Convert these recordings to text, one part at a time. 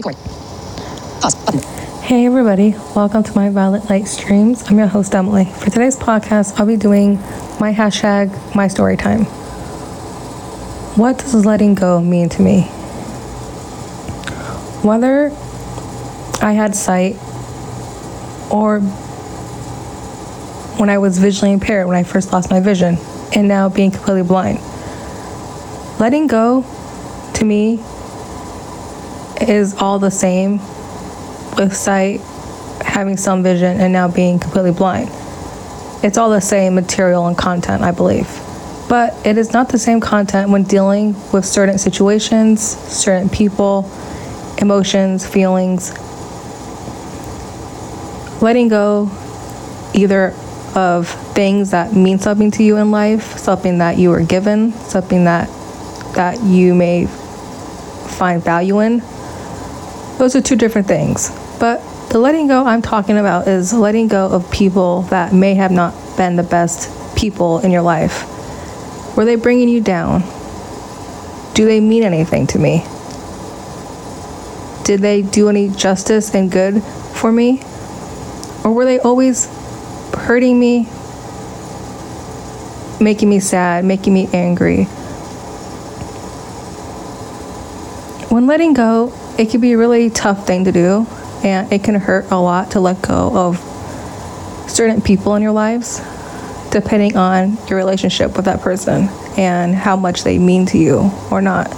Record. Pause. Button. Hey everybody, welcome to my Violet Light streams. I'm your host Emily. For today's podcast, I'll be doing my hashtag my story time. What does letting go mean to me? Whether I had sight or when I was visually impaired when I first lost my vision and now being completely blind. Letting go to me is all the same with sight, having some vision, and now being completely blind. It's all the same material and content, I believe. But it is not the same content when dealing with certain situations, certain people, emotions, feelings. Letting go either of things that mean something to you in life, something that you were given, something that that you may find value in. Those are two different things. But the letting go I'm talking about is letting go of people that may have not been the best people in your life. Were they bringing you down? Do they mean anything to me? Did they do any justice and good for me? Or were they always hurting me, making me sad, making me angry? When letting go, it can be a really tough thing to do, and it can hurt a lot to let go of certain people in your lives, depending on your relationship with that person and how much they mean to you or not,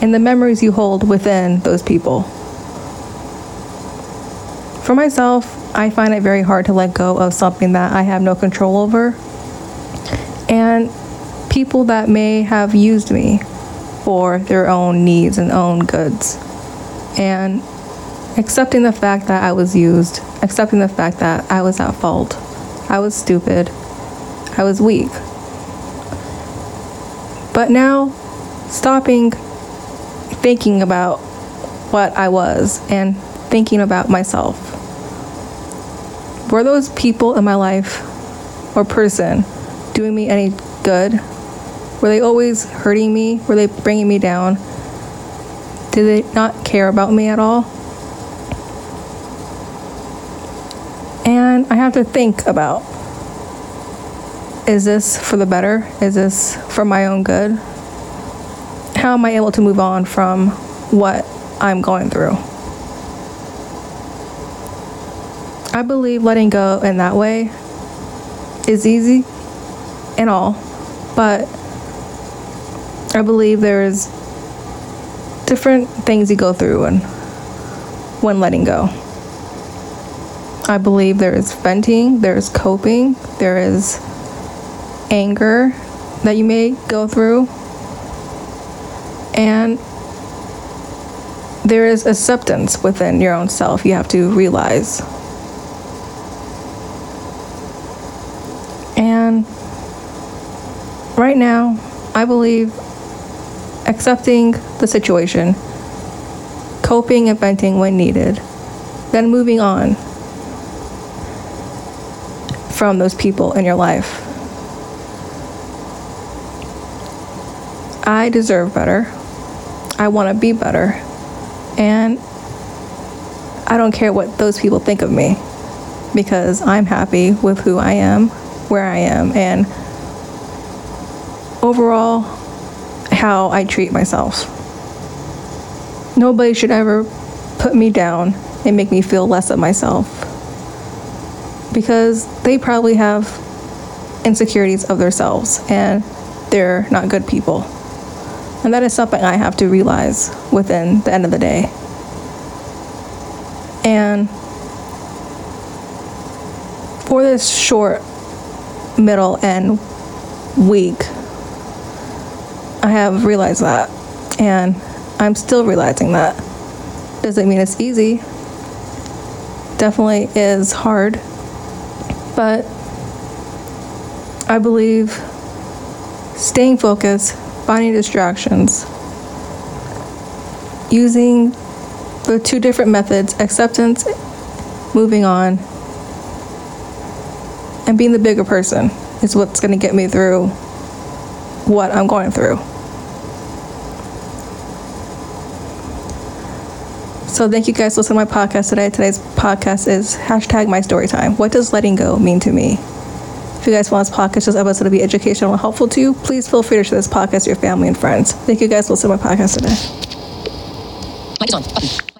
and the memories you hold within those people. For myself, I find it very hard to let go of something that I have no control over, and people that may have used me for their own needs and own goods. And accepting the fact that I was used, accepting the fact that I was at fault, I was stupid, I was weak. But now, stopping thinking about what I was and thinking about myself. Were those people in my life or person doing me any good? Were they always hurting me? Were they bringing me down? Did they not care about me at all? And I have to think about is this for the better? Is this for my own good? How am I able to move on from what I'm going through? I believe letting go in that way is easy and all, but I believe there's different things you go through when when letting go. I believe there is venting, there is coping, there is anger that you may go through, and there is acceptance within your own self you have to realize. And right now, I believe accepting the situation, coping and venting when needed, then moving on from those people in your life. I deserve better. I want to be better. And I don't care what those people think of me because I'm happy with who I am, where I am, and overall, how I treat myself. Nobody should ever put me down and make me feel less of myself because they probably have insecurities of themselves and they're not good people. And that is something I have to realize within the end of the day. And for this short, middle, and week, I have realized that. And I'm still realizing that. Doesn't mean it's easy. Definitely is hard. But I believe staying focused, finding distractions, using the two different methods acceptance, moving on, and being the bigger person is what's going to get me through what I'm going through. So thank you guys for listening to my podcast today. Today's podcast is hashtag my story time. What does letting go mean to me? If you guys want this podcast, this episode to be educational and helpful to you, please feel free to share this podcast to your family and friends. Thank you guys for listening to my podcast today. Mic is on. Button.